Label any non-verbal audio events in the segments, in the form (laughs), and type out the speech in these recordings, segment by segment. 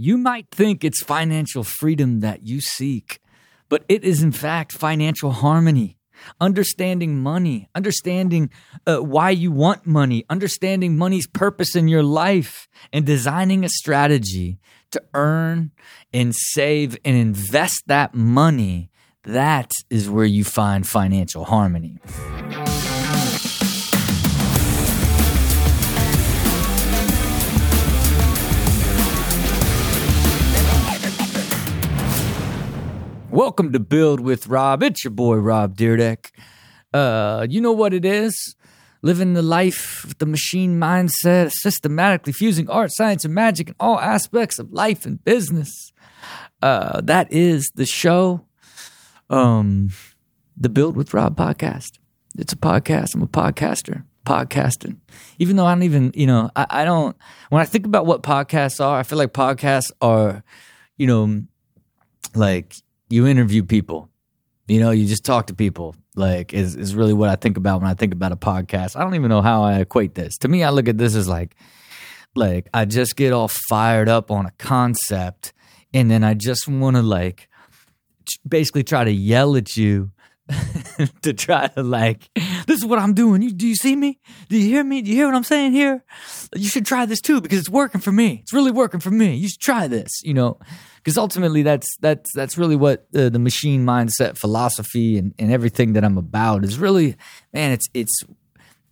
You might think it's financial freedom that you seek, but it is in fact financial harmony. Understanding money, understanding uh, why you want money, understanding money's purpose in your life, and designing a strategy to earn and save and invest that money. That is where you find financial harmony. Welcome to Build with Rob. It's your boy Rob Dyrdek. Uh, you know what it is? Living the life with the machine mindset, systematically fusing art, science, and magic in all aspects of life and business. Uh, that is the show. Um, the Build with Rob podcast. It's a podcast. I'm a podcaster. Podcasting. Even though I don't even, you know, I, I don't, when I think about what podcasts are, I feel like podcasts are, you know, like you interview people. You know, you just talk to people. Like is is really what I think about when I think about a podcast. I don't even know how I equate this. To me, I look at this as like like I just get all fired up on a concept and then I just want to like basically try to yell at you (laughs) to try to like this is what I'm doing. You do you see me? Do you hear me? Do you hear what I'm saying here? You should try this too because it's working for me. It's really working for me. You should try this, you know. Because ultimately that's that's that's really what uh, the machine mindset philosophy and, and everything that I'm about is really man, it's it's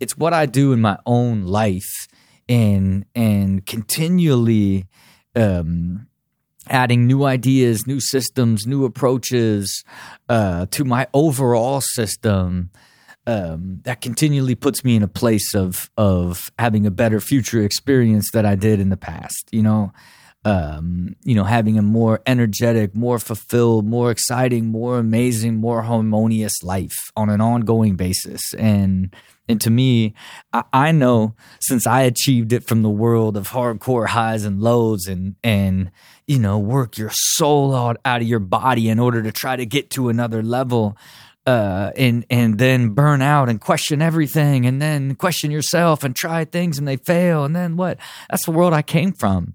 it's what I do in my own life and and continually um adding new ideas, new systems, new approaches uh, to my overall system. Um, that continually puts me in a place of of having a better future experience that I did in the past. You know, um, you know, having a more energetic, more fulfilled, more exciting, more amazing, more harmonious life on an ongoing basis. And and to me, I, I know since I achieved it from the world of hardcore highs and lows and and you know, work your soul out, out of your body in order to try to get to another level. Uh, and and then burn out and question everything, and then question yourself and try things and they fail, and then what? That's the world I came from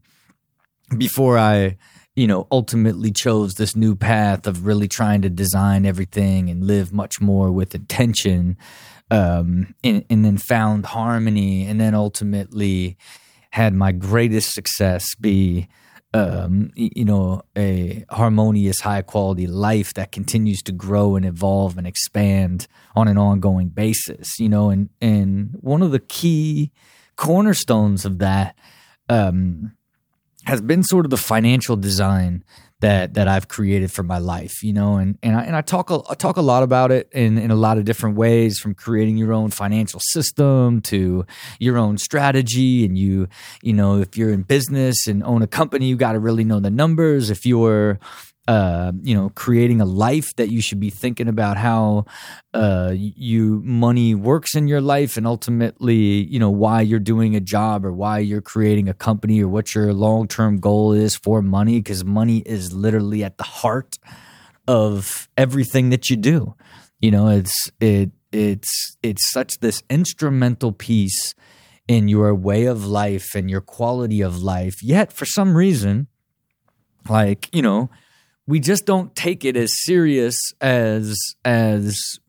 before I, you know, ultimately chose this new path of really trying to design everything and live much more with intention, um, and, and then found harmony, and then ultimately had my greatest success be um, you know, a harmonious, high quality life that continues to grow and evolve and expand on an ongoing basis. You know, and and one of the key cornerstones of that um, has been sort of the financial design that that I've created for my life, you know, and and I, and I talk talk a lot about it in in a lot of different ways, from creating your own financial system to your own strategy, and you you know if you're in business and own a company, you got to really know the numbers. If you're uh, you know, creating a life that you should be thinking about how uh, you money works in your life, and ultimately, you know, why you're doing a job or why you're creating a company or what your long term goal is for money, because money is literally at the heart of everything that you do. You know, it's it it's it's such this instrumental piece in your way of life and your quality of life. Yet, for some reason, like you know we just don't take it as serious as as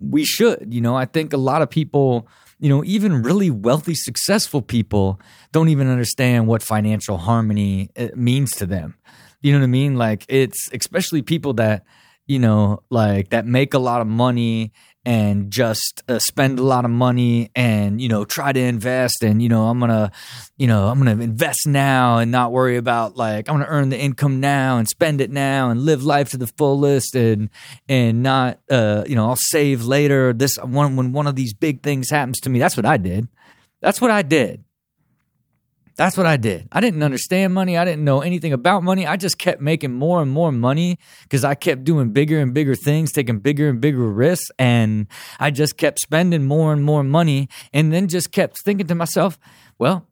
we should you know? I think a lot of people you know even really wealthy successful people don't even understand what financial harmony uh, means to them. You know what i mean? Like it's especially people that you know like that make a lot of money and just uh, spend a lot of money and you know try to invest and you know i'm gonna you know i'm gonna invest now and not worry about like i'm gonna earn the income now and spend it now and live life to the fullest and and not uh you know i'll save later. This one when one of these big things happens to me that's what i did. That's what i did that's what I did. I didn't understand money. I didn't know anything about money. I just kept making more and more money because I kept doing bigger and bigger things, taking bigger and bigger risks. And I just kept spending more and more money and then just kept thinking to myself, well,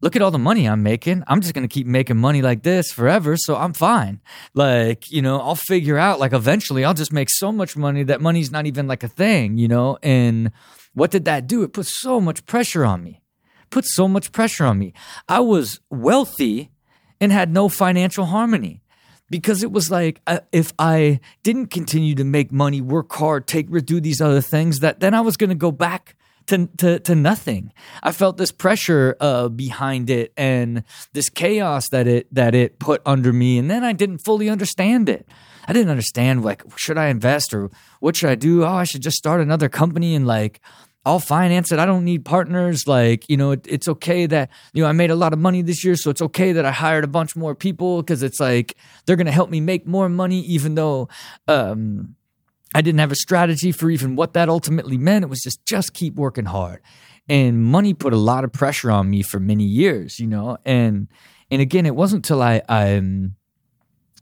look at all the money I'm making. I'm just going to keep making money like this forever. So I'm fine. Like, you know, I'll figure out, like, eventually I'll just make so much money that money's not even like a thing, you know? And what did that do? It put so much pressure on me put so much pressure on me. I was wealthy and had no financial harmony because it was like uh, if I didn't continue to make money, work hard, take do these other things, that then I was going to go back to, to, to nothing. I felt this pressure uh, behind it and this chaos that it that it put under me, and then I didn't fully understand it. I didn't understand like should I invest or what should I do? Oh, I should just start another company and like I'll finance it. I don't need partners. Like, you know, it, it's okay that, you know, I made a lot of money this year. So it's okay that I hired a bunch more people because it's like they're going to help me make more money, even though, um, I didn't have a strategy for even what that ultimately meant. It was just just keep working hard. And money put a lot of pressure on me for many years, you know. And and again, it wasn't until I I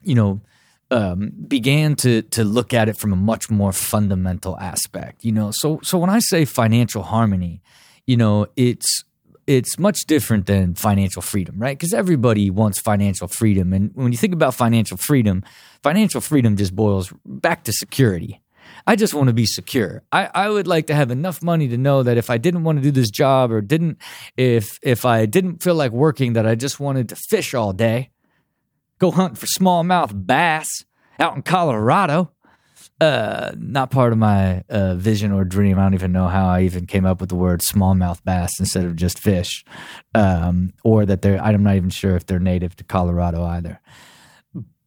you know um, began to to look at it from a much more fundamental aspect, you know. So so when I say financial harmony, you know, it's it's much different than financial freedom, right? Because everybody wants financial freedom. And when you think about financial freedom, financial freedom just boils back to security. I just want to be secure. I, I would like to have enough money to know that if I didn't want to do this job or didn't if if I didn't feel like working, that I just wanted to fish all day, go hunt for smallmouth bass out in Colorado uh, not part of my uh, vision or dream. I don't even know how I even came up with the word smallmouth bass instead of just fish, um, or that they're. I'm not even sure if they're native to Colorado either.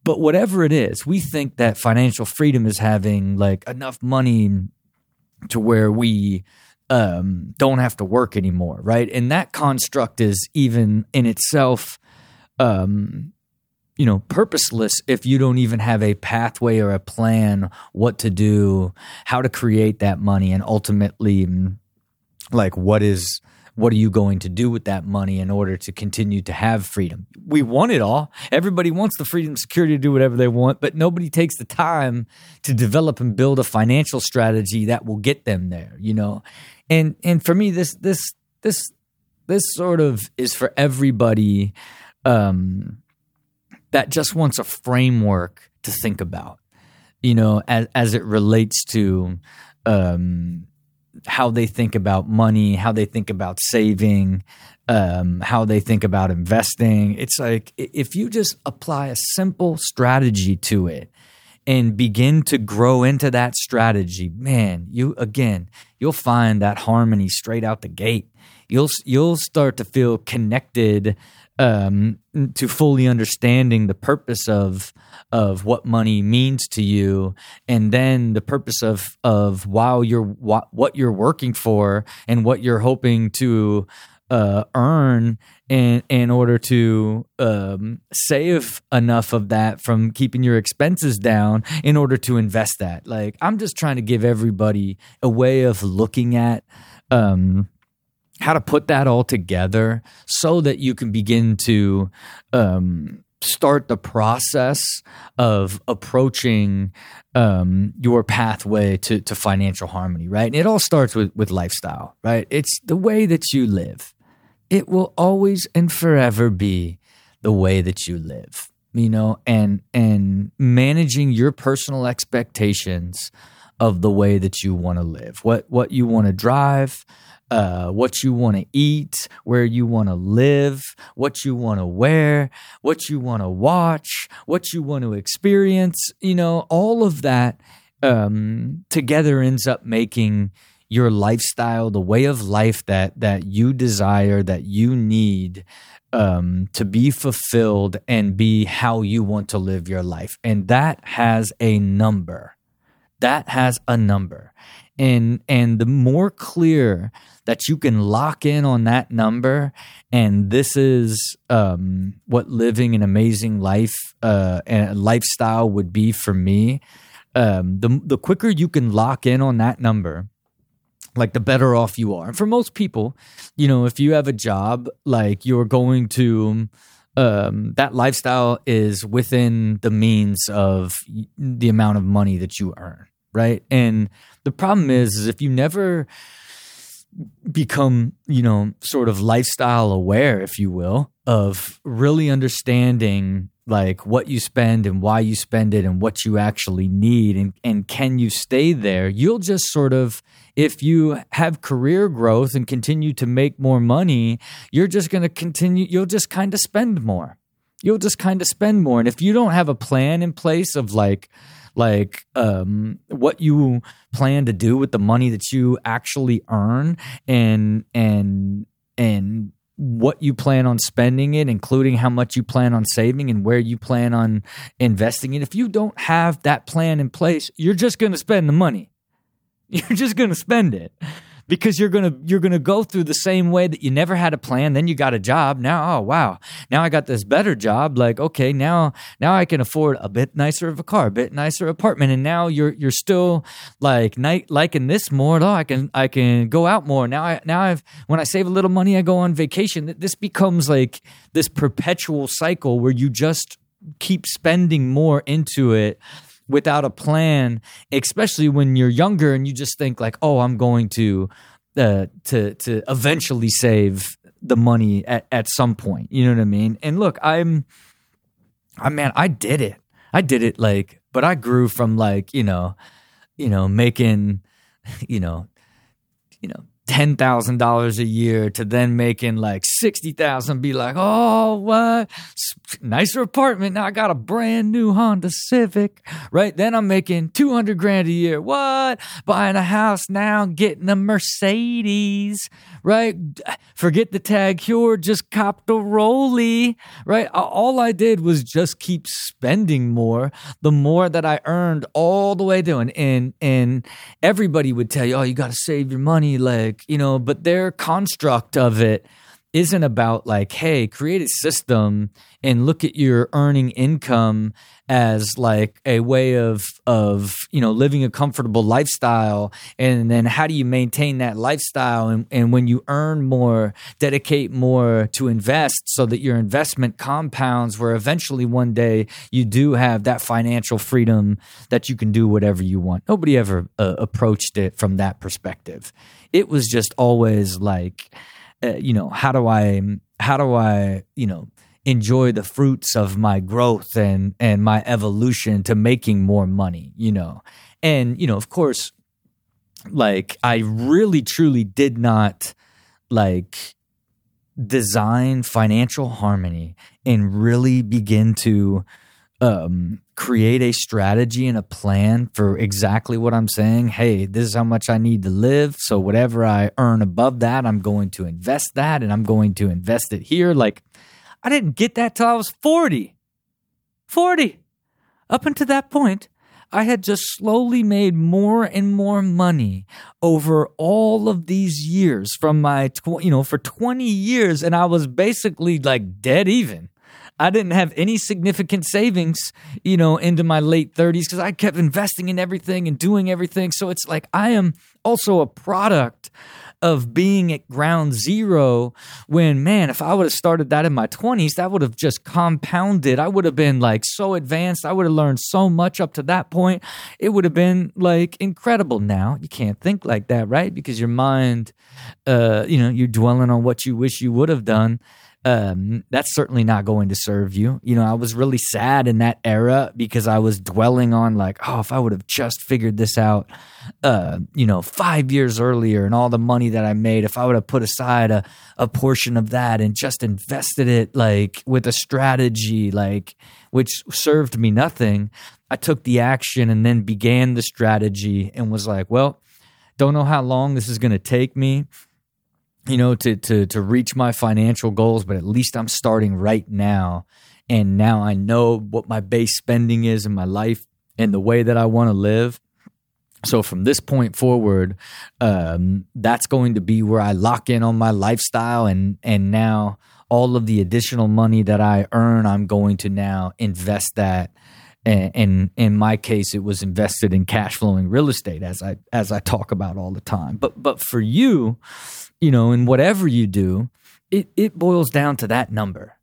But whatever it is, we think that financial freedom is having like enough money to where we um, don't have to work anymore, right? And that construct is even in itself um, you know purposeless if you don't even have a pathway or a plan what to do how to create that money and ultimately mm, like what is what are you going to do with that money in order to continue to have freedom? We want it all. Everybody wants the freedom security to do whatever they want but nobody takes the time to develop and build a financial strategy that will get them there you know? And and for me this this this this sort of is for everybody um that just wants a framework to think about, you know, as, as it relates to um, how they think about money, how they think about saving, um, how they think about investing. It's like if you just apply a simple strategy to it and begin to grow into that strategy, man, you again, you'll find that harmony straight out the gate. You'll you'll start to feel connected um, to fully understanding the purpose of of what money means to you, and then the purpose of of while you're what, what you're working for and what you're hoping to uh, earn in in order to um, save enough of that from keeping your expenses down in order to invest that. Like I'm just trying to give everybody a way of looking at. Um, how to put that all together so that you can begin to um, start the process of approaching um, your pathway to, to financial harmony, right? And it all starts with, with lifestyle, right? It's the way that you live. It will always and forever be the way that you live, you know, and and managing your personal expectations of the way that you want to live, what what you want to drive, uh, what you want to eat, where you want to live, what you want to wear, what you want to watch, what you want to experience. You know, all of that um, together ends up making your lifestyle, the way of life that that you desire, that you need um, to be fulfilled and be how you want to live your life, and that has a number. That has a number, and and the more clear that you can lock in on that number and this is um, what living an amazing life uh, and lifestyle would be for me um, the, the quicker you can lock in on that number like the better off you are. And for most people you know if you have a job like you're going to um, that lifestyle is within the means of the amount of money that you earn right and the problem is, is if you never become, you know, sort of lifestyle aware, if you will, of really understanding like what you spend and why you spend it and what you actually need and, and can you stay there you'll just sort of if you have career growth and continue to make more money you're just going to continue you'll just kind of spend more you'll just kind of spend more. And if you don't have a plan in place of like, like um, what you plan to do with the money that you actually earn and and and what you plan on spending it, including how much you plan on saving and where you plan on investing it. If you don't have that plan in place, you're just going to spend the money. (laughs) You're just going to spend it because you're gonna you're gonna go through the same way that you never had a plan. Then you got a job. Now, oh wow, now I got this better job. Like okay, now now I can afford a bit nicer of a car, a bit nicer apartment, and now you're you're still like night liking this more. Oh, I can I can go out more now. I now I've when I save a little money, I go on vacation. This becomes like this perpetual cycle where you just keep spending more into it without a plan, especially when you're younger and you just think like, "Oh, I'm going to uh, to to eventually save the money at at some point." You know what I mean? And look, I'm I man, I did it. I did it like but I grew from like, you know, you know, making (laughs) you know, you know, ten thousand dollars a year to then making like sixty thousand, be like, oh, what nicer apartment? Now I got a brand new Honda Civic, right? Then I'm making two hundred grand a year. What? Buying a house now, getting a Mercedes, right? Forget the TAG Heuer, just cop a Rolly, right? All I did was just keep spending more. The more that I earned, all the way doing, and and everybody would tell you, oh, you got to save your money, like like, you know, but their construct of it isn't about like, hey, create a system and look at your earning income as like a way of of you know living a comfortable lifestyle. And then how do you maintain that lifestyle? And, and when you earn more dedicate more to invest so that your investment compounds where eventually one day you do have that financial freedom that you can do whatever you want. Nobody ever uh, approached it from that perspective. It was just always like uh, you know how do i how do i you know enjoy the fruits of my growth and and my evolution to making more money you know? And you know of course like i really truly did not like design financial harmony and really begin to um, create a strategy and a plan for exactly what I'm saying. Hey, this is how much I need to live. So whatever I earn above that, I'm going to invest that and I'm going to invest it here. Like I didn't get that till I was 40. 40. Up until that point, I had just slowly made more and more money over all of these years from my, tw- you know, for 20 years. And I was basically like dead even. I didn't have any significant savings, you know, into my late 30s because I kept investing in everything and doing everything. So it's like I am also a product of being at ground zero when, man, if I would have started that in my 20s, that would have just compounded. I would have been like so advanced. I would have learned so much up to that point. It would have been like incredible. Now you can't think like that, right? Because your mind, uh, you know, you're dwelling on what you wish you would have done um, that's certainly not going to serve you. You know, I was really sad in that era because I was dwelling on like, oh, if I would have just figured this out, uh, you know, five years earlier and all the money that I made, if I would have put aside a, a portion of that and just invested it like with a strategy, like, which served me nothing, I took the action and then began the strategy and was like, well, don't know how long this is going to take me you know, to to to reach my financial goals, but at least I'm starting right now. And now I know what my base spending is in my life and the way that I want to live. So from this point forward, um, that's going to be where I lock in on my lifestyle, and and now all of the additional money that I earn, I'm going to now invest that. And, and in my case, it was invested in cash flowing real estate, as I as I talk about all the time. But but for you, you know, in whatever you do, it, it boils down to that number.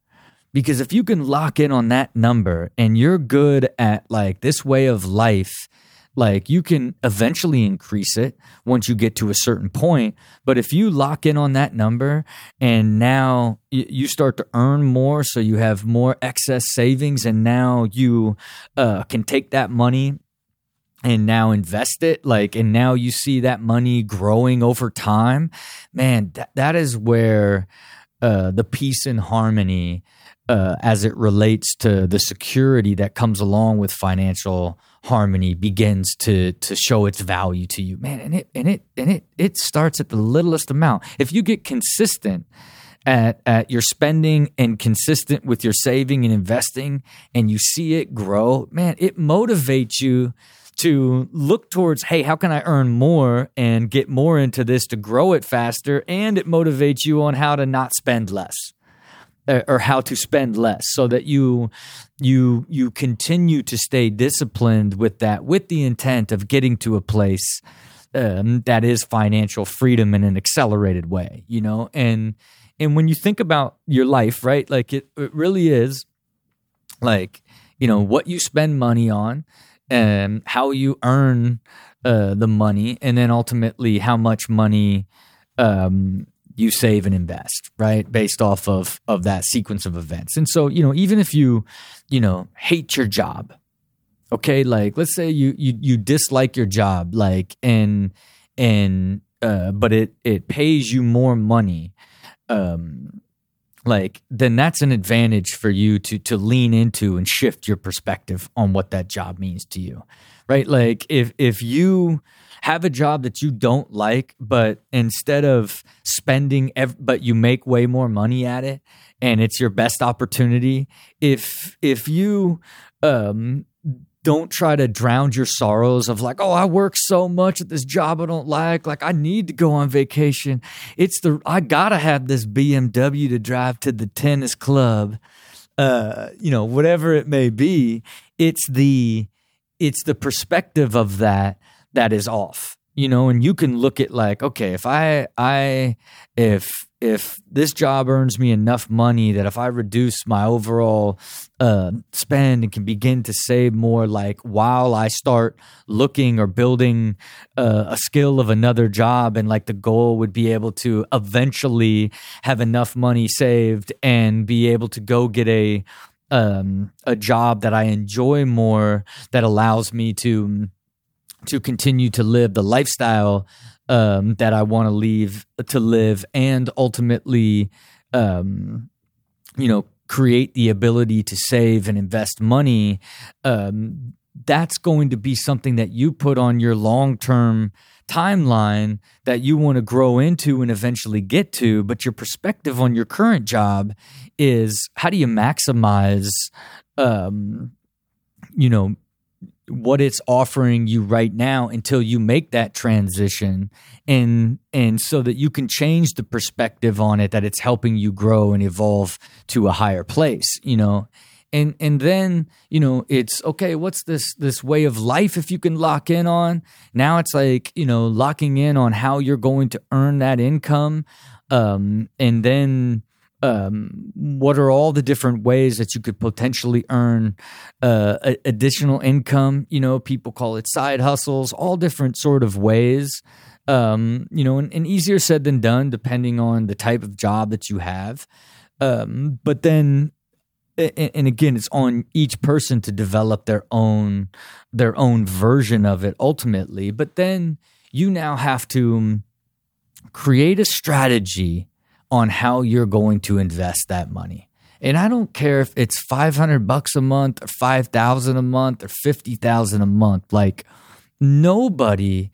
Because if you can lock in on that number and you're good at like this way of life, like you can eventually increase it once you get to a certain point. But if you lock in on that number and now you start to earn more, so you have more excess savings, and now you uh, can take that money and now invest it like and now you see that money growing over time man that, that is where uh, the peace and harmony uh, as it relates to the security that comes along with financial harmony begins to to show its value to you man. And it and it and it it starts at the littlest amount. If you get consistent at, at your spending and consistent with your saving and investing and you see it grow man it motivates you to look towards hey how can i earn more and get more into this to grow it faster? And it motivates you on how to not spend less uh, or how to spend less so that you you you continue to stay disciplined with that with the intent of getting to a place um, that is financial freedom in an accelerated way you know? And and when you think about your life right like it, it really is like you know what you spend money on and how you earn uh, the money and then ultimately how much money um, you save and invest, right? Based off of of that sequence of events. And so, you know, even if you, you know, hate your job, okay, like let's say you you you dislike your job, like and and uh, but it it pays you more money, um, like then that's an advantage for you to to lean into and shift your perspective on what that job means to you, right? Like if if you have a job that you don't like, but instead of spending, ev- but you make way more money at it, and it's your best opportunity. If if you um, don't try to drown your sorrows of like, oh, I work so much at this job I don't like. Like, I need to go on vacation. It's the I gotta have this BMW to drive to the tennis club. Uh, you know, whatever it may be. It's the it's the perspective of that that is off you know and you can look at like okay if i i if if this job earns me enough money that if i reduce my overall uh, spend and can begin to save more like while i start looking or building uh, a skill of another job and like the goal would be able to eventually have enough money saved and be able to go get a um, a job that i enjoy more that allows me to to continue to live the lifestyle um, that I want to leave to live, and ultimately, um, you know, create the ability to save and invest money. Um, that's going to be something that you put on your long term timeline that you want to grow into and eventually get to. But your perspective on your current job is how do you maximize, um, you know, what it's offering you right now until you make that transition and and so that you can change the perspective on it that it's helping you grow and evolve to a higher place you know? And and then you know it's okay what's this this way of life if you can lock in on? Now it's like you know locking in on how you're going to earn that income um and then um, what are all the different ways that you could potentially earn uh, additional income? You know, people call it side hustles, all different sort of ways. Um, you know, and, and, easier said than done, depending on the type of job that you have. Um, but then, and, and again, it's on each person to develop their own their own version of it ultimately. But then you now have to create a strategy on how you're going to invest that money. And I don't care if it's 500 bucks a month or 5,000 a month or 50,000 a month. Like nobody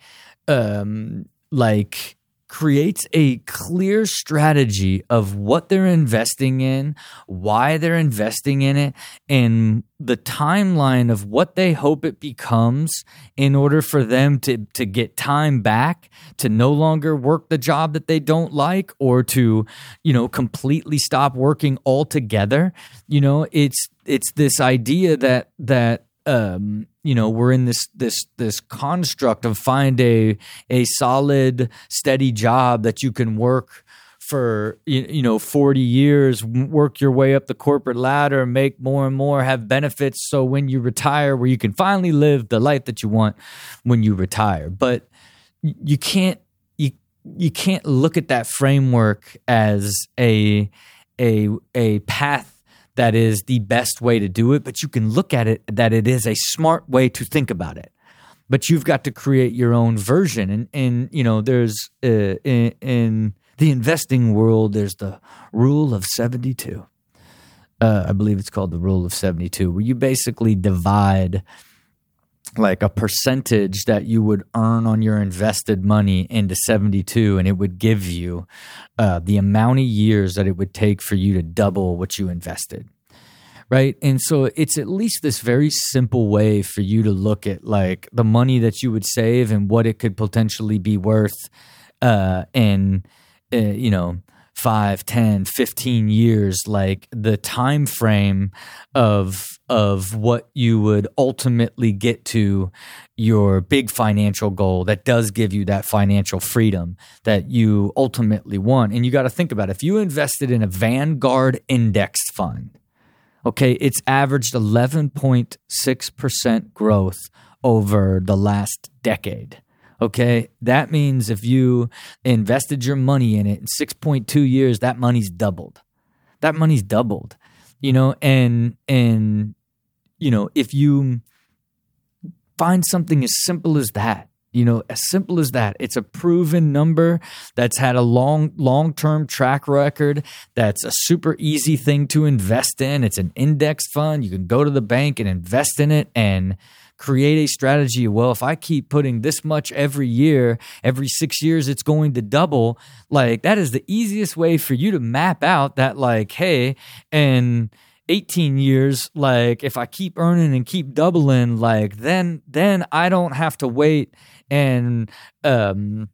um like creates a clear strategy of what they're investing in, why they're investing in it, and the timeline of what they hope it becomes in order for them to, to get time back to no longer work the job that they don't like or to, you know, completely stop working altogether. You know, it's it's this idea that that um, you know we're in this this this construct of find a a solid steady job that you can work for you know 40 years work your way up the corporate ladder make more and more have benefits so when you retire where you can finally live the life that you want when you retire. But you can't you you can't look at that framework as a a a path that is the best way to do it, but you can look at it that it is a smart way to think about it. But you've got to create your own version, and and you know there's uh, in, in the investing world, there's the rule of 72. Uh, I believe it's called the rule of 72, where you basically divide like a percentage that you would earn on your invested money into 72 and it would give you uh, the amount of years that it would take for you to double what you invested right? And so it's at least this very simple way for you to look at like the money that you would save and what it could potentially be worth uh, and uh, you know 5 10 15 years like the time frame of of what you would ultimately get to your big financial goal that does give you that financial freedom that you ultimately want and you got to think about it. if you invested in a Vanguard indexed fund okay it's averaged 11.6% growth over the last decade Okay. That means if you invested your money in it in 6.2 years, that money's doubled. That money's doubled, you know, and, and, you know, if you find something as simple as that, you know, as simple as that. It's a proven number that's had a long, long term track record. That's a super easy thing to invest in. It's an index fund. You can go to the bank and invest in it and create a strategy. Well, if I keep putting this much every year, every six years, it's going to double. Like that is the easiest way for you to map out that, like, hey, and 18 years like if i keep earning and keep doubling like then then i don't have to wait and um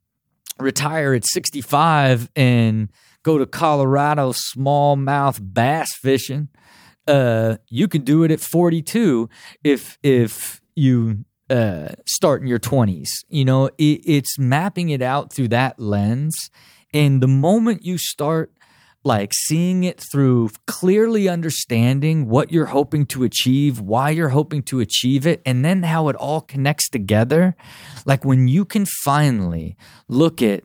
retire at 65 and go to colorado smallmouth bass fishing uh you can do it at 42 if if you uh, start in your 20s. You know, it, it's mapping it out through that lens. And the moment you start like seeing it through clearly understanding what you're hoping to achieve, why you're hoping to achieve it, and then how it all connects together. Like when you can finally look at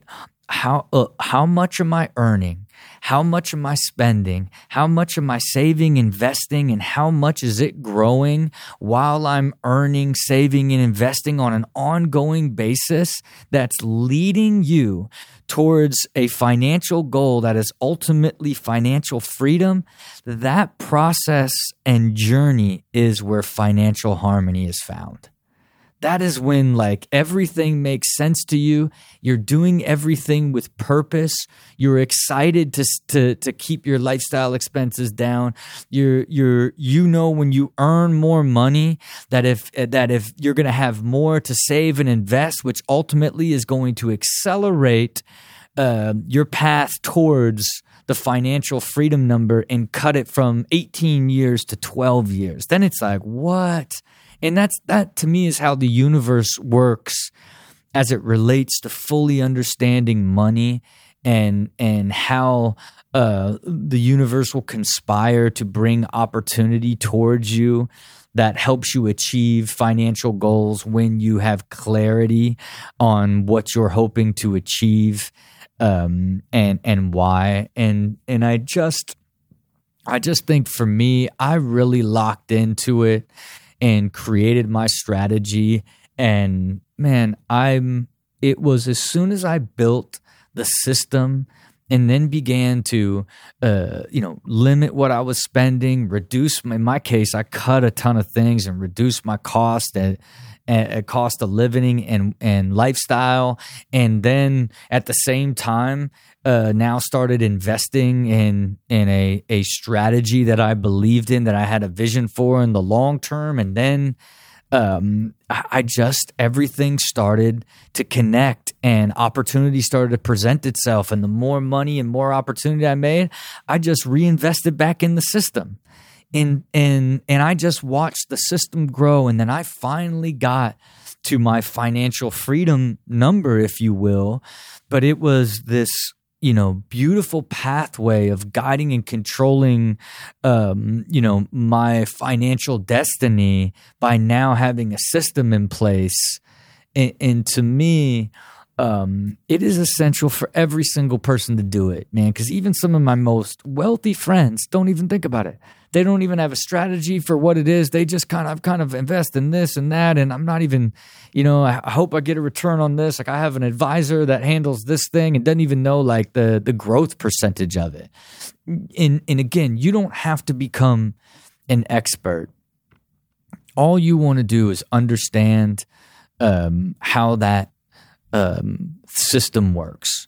how uh, how much am I earning? How much am I spending? How much am I saving, investing, and how much is it growing while I'm earning, saving, and investing on an ongoing basis that's leading you towards a financial goal that is ultimately financial freedom? That process and journey is where financial harmony is found that is when like everything makes sense to you. You're doing everything with purpose. You're excited to to to keep your lifestyle expenses down. You're you're you know when you earn more money that if that if you're going to have more to save and invest which ultimately is going to accelerate uh, your path towards the financial freedom number and cut it from 18 years to 12 years. Then it's like what and that's that to me is how the universe works as it relates to fully understanding money and and how uh, the universe will conspire to bring opportunity towards you that helps you achieve financial goals when you have clarity on what you're hoping to achieve um, and and why. And and I just I just think for me I really locked into it and created my strategy. And man, I'm, it was as soon as I built the system and then began to uh, you know limit what I was spending, reduce in my case I cut a ton of things and reduced my cost at, at cost of living and and lifestyle, and then at the same time uh, now started investing in in a a strategy that I believed in that I had a vision for in the long term, and then um, I just everything started to connect and opportunity started to present itself. And the more money and more opportunity I made, I just reinvested back in the system. And and and I just watched the system grow. And then I finally got to my financial freedom number, if you will. But it was this you know beautiful pathway of guiding and controlling um, you know my financial destiny by now having a system in place and, and to me um, it is essential for every single person to do it man because even some of my most wealthy friends don't even think about it they don't even have a strategy for what it is. They just kind of kind of invest in this and that, and I'm not even, you know, I, hope I get a return on this. Like I have an advisor that handles this thing and doesn't even know like the the growth percentage of it. And and again, you don't have to become an expert. All you want to do is understand um, how that um, system works.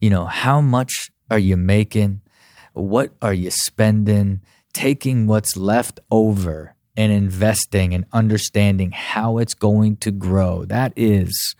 You know, how much are you making? What are you spending? Taking what's left over and investing and understanding how it's going to grow. That is,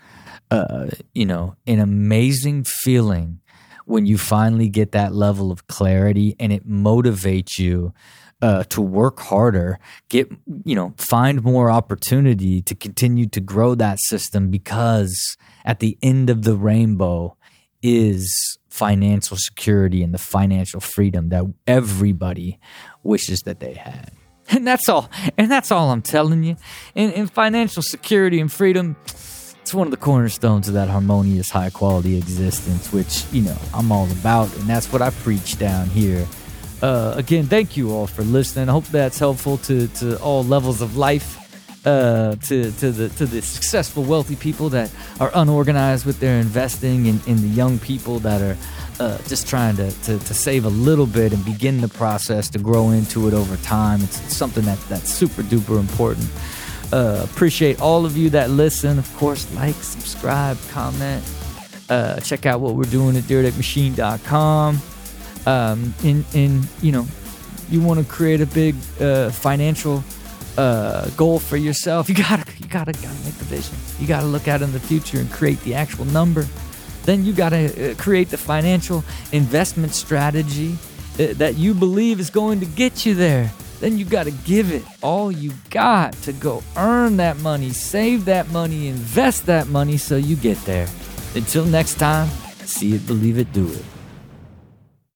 uh, you know, an amazing feeling when you finally get that level of clarity and it motivates you uh, to work harder, get you know, find more opportunity to continue to grow that system because at the end of the rainbow is financial security and the financial freedom that everybody wishes that they had. And that's all. And that's all I'm telling you. And, and financial security and freedom, it's one of the cornerstones of that harmonious, high quality existence, which, you know, I'm all about. And that's what I preach down here uh, again, thank you all for listening. I hope that's helpful to, to all levels of life. Uh, to to the to the successful wealthy people that are unorganized with their investing, and, and the young people that are uh, just trying to, to, to save a little bit and begin the process to grow into it over time. It's something that that's super duper important. Uh, appreciate all of you that listen. Of course, like, subscribe, comment. Uh, check out what we're doing at DyrdekMachine.com um, in in you know you want to create a big uh, financial uh, goal for yourself, you gotta you gotta gotta make the vision. You gotta look out in the future and create the actual number. Then you gotta uh, create the financial investment strategy uh, that you believe is going to get you there. Then you gotta give it all you got to go earn that money, save that money, invest that money so you get there. Until next time, see it, believe it, do it.